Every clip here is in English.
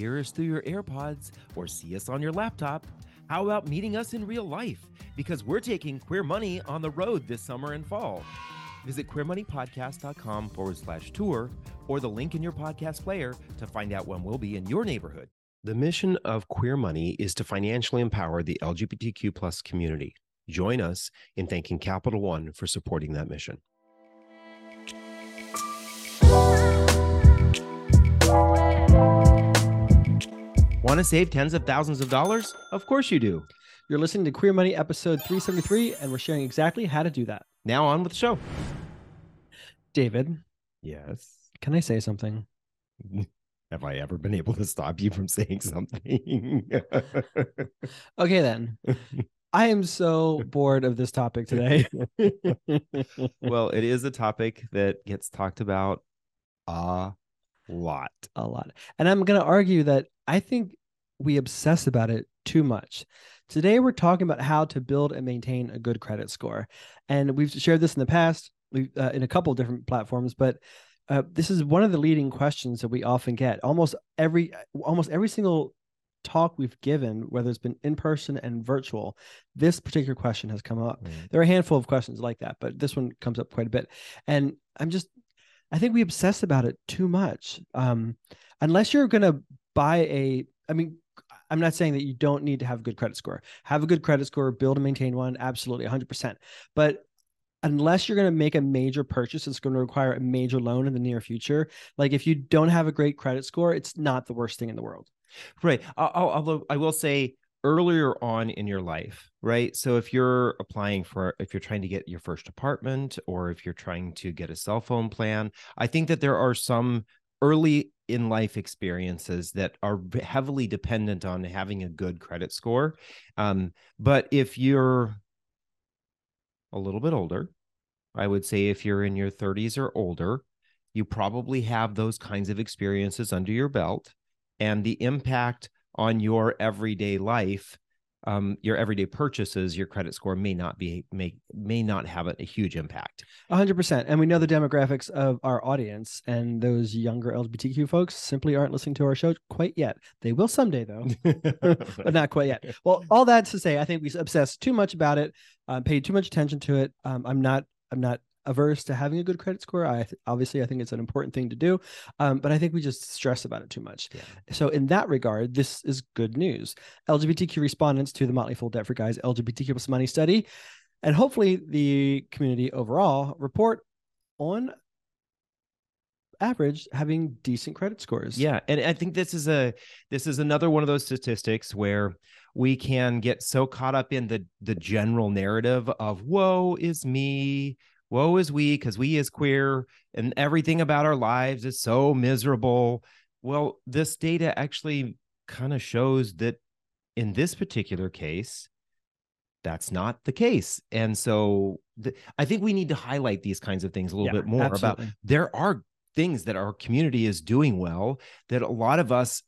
hear us through your AirPods or see us on your laptop, how about meeting us in real life? Because we're taking Queer Money on the road this summer and fall. Visit queermoneypodcast.com forward slash tour or the link in your podcast player to find out when we'll be in your neighborhood. The mission of Queer Money is to financially empower the LGBTQ plus community. Join us in thanking Capital One for supporting that mission. Want to save tens of thousands of dollars? Of course you do. You're listening to Queer Money episode 373, and we're sharing exactly how to do that. Now on with the show. David, Yes. can I say something? Have I ever been able to stop you from saying something? Okay, then. I am so bored of this topic today. well, it is a topic that gets talked about a lot. a lot. And I'm going to argue that I think we obsess about it too much. Today, we're talking about how to build and maintain a good credit score. And we've shared this in the past we uh, in a couple different platforms, but uh, this is one of the leading questions that we often get. Almost every almost every single talk we've given, whether it's been in person and virtual, this particular question has come up. There are a handful of questions like that, but this one comes up quite a bit. And I'm just, I think we obsess about it too much. Um, unless you're going to buy a, I mean, I'm not saying that you don't need to have a good credit score. Have a good credit score, build and maintain one, absolutely 100%. But unless you're going to make a major purchase it's going to require a major loan in the near future like if you don't have a great credit score it's not the worst thing in the world Right. Al- al- Although I will say earlier on in your life, right? So if you're applying for, if you're trying to get your first apartment or if you're trying to get a cell phone plan, I think that there are some early in life experiences that are heavily dependent on having a good credit score. Um, but if you're a little bit older, I would say if you're in your 30s or older, you probably have those kinds of experiences under your belt and the impact on your everyday life um, your everyday purchases your credit score may not be may may not have a, a huge impact. 100% and we know the demographics of our audience and those younger lgbtq folks simply aren't listening to our show quite yet. They will someday though but not quite yet. Well all that to say i think we obsess too much about it uh, pay too much attention to it. Um, i'm not i'm not averse to having a good credit score i th- obviously i think it's an important thing to do um, but i think we just stress about it too much. Yeah. so in that regard this is good news. Lgbtq respondents to the motley fool Debt Free Guys lgbtq plus money study and hopefully the community overall report on average having decent credit scores. Yeah and i think this is a this is another one of those statistics where we can get so caught up in the the general narrative of woe is me woe is we because we is queer and everything about our lives is so miserable. Well this data actually kind of shows that in this particular case that's not the case. And so th- i think we need to highlight these kinds of things a little Yeah, bit more about there are things that our community is doing well that a lot of us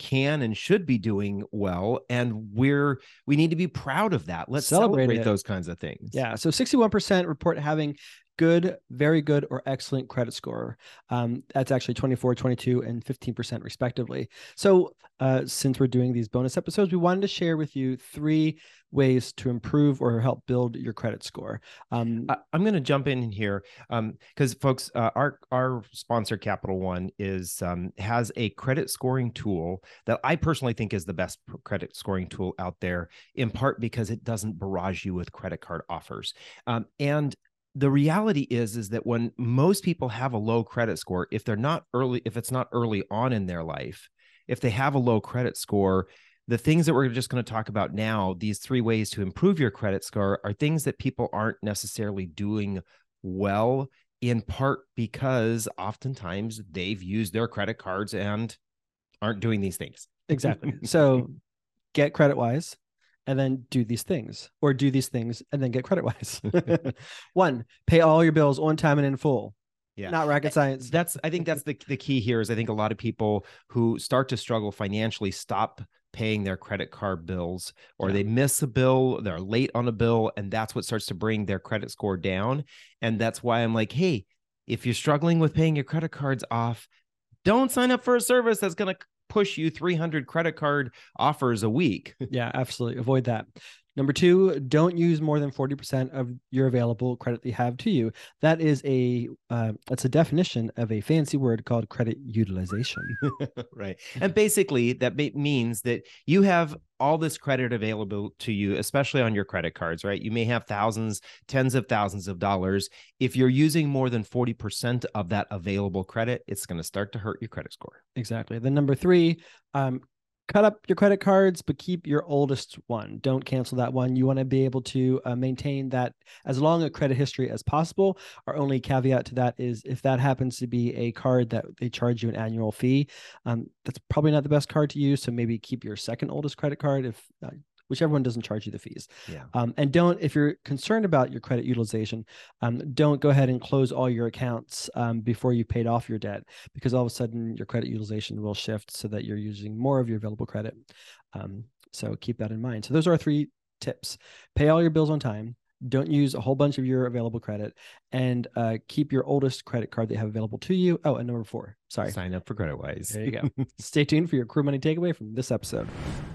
can and should be doing well and we're we need to be proud of that let's Celebrate celebrate, those kinds of things Yeah. So 61% report having good, very good, or excellent credit score. Um, that's actually 24, 22, and 15% respectively. So uh, since we're doing these bonus episodes, we wanted to share with you three ways to improve or help build your credit score. Um, I, I'm going to jump in here because folks, uh, our our sponsor Capital One is um, has a credit scoring tool that I personally think is the best credit scoring tool out there. In part because it doesn't barrage you with credit card offers, um, and the reality is is that when most people have a low credit score, if they're not early, if it's not early on in their life, if they have a low credit score, the things that we're just going to talk about now, these three ways to improve your credit score, are things that people aren't necessarily doing well, in part because oftentimes they've used their credit cards and aren't doing these things. exactly. so get CreditWise and then do these things or do these things and then get CreditWise. One, pay all your bills on time and in full. Yeah. Not rocket science. That's I think that's the the key here is I think a lot of people who start to struggle financially stop paying their credit card bills or Yeah. they miss a bill, they're late on a bill and that's what starts to bring their credit score down and that's why I'm like, "Hey, if you're struggling with paying your credit cards off, don't sign up for a service that's going to push you 300 credit card offers a week. yeah, absolutely. Avoid that. Number two, don't use more than 40% of your available credit that you have to you. That is a uh, that's a definition of a fancy word called credit utilization. right. And basically that means that you have all this credit available to you, especially on your credit cards, right? You may have thousands, tens of thousands of dollars. If you're using more than 40% of that available credit, it's going to start to hurt your credit score. Exactly. Then number three, um, cut up your credit cards, but keep your oldest one. Don't cancel that one. You want to be able to uh, maintain that as long a credit history as possible. Our only caveat to that is if that happens to be a card that they charge you an annual fee, um, that's probably not the best card to use. So maybe keep your second oldest credit card if uh, whichever one doesn't charge you the fees. Yeah. Um, and don't, if you're concerned about your credit utilization, um, don't go ahead and close all your accounts um, before you paid off your debt, because all of a sudden your credit utilization will shift so that you're using more of your available credit. Um, so keep that in mind. So those are our three tips: pay all your bills on time, don't use a whole bunch of your available credit and uh, keep your oldest credit card they have available to you. Oh, and number four, sorry. Sign up for CreditWise. There you go. Stay tuned for your Queer Money takeaway from this episode.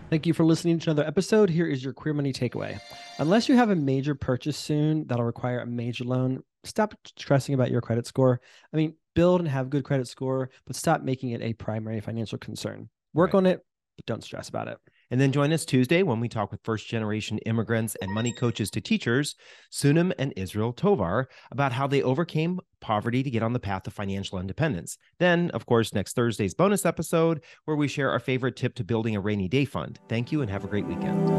Thank you for listening to another episode. Here is your Queer Money takeaway. Unless you have a major purchase soon that'll require a major loan, stop stressing about your credit score. I mean, build and have good credit score, but stop making it a primary financial concern. Work right. on it, but don't stress about it. And then join us Tuesday when we talk with first generation immigrants and money coaches to teachers, Sunim and Israel Tovar, about how they overcame poverty to get on the path of financial independence. Then, of course, next Thursday's bonus episode, where we share our favorite tip to building a rainy day fund. Thank you and have a great weekend.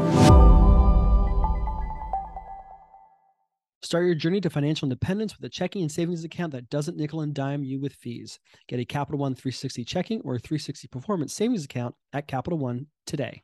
Start your journey to financial independence with a checking and savings account that doesn't nickel and dime you with fees. Get a Capital One 360 checking or 360 performance savings account at Capital One today.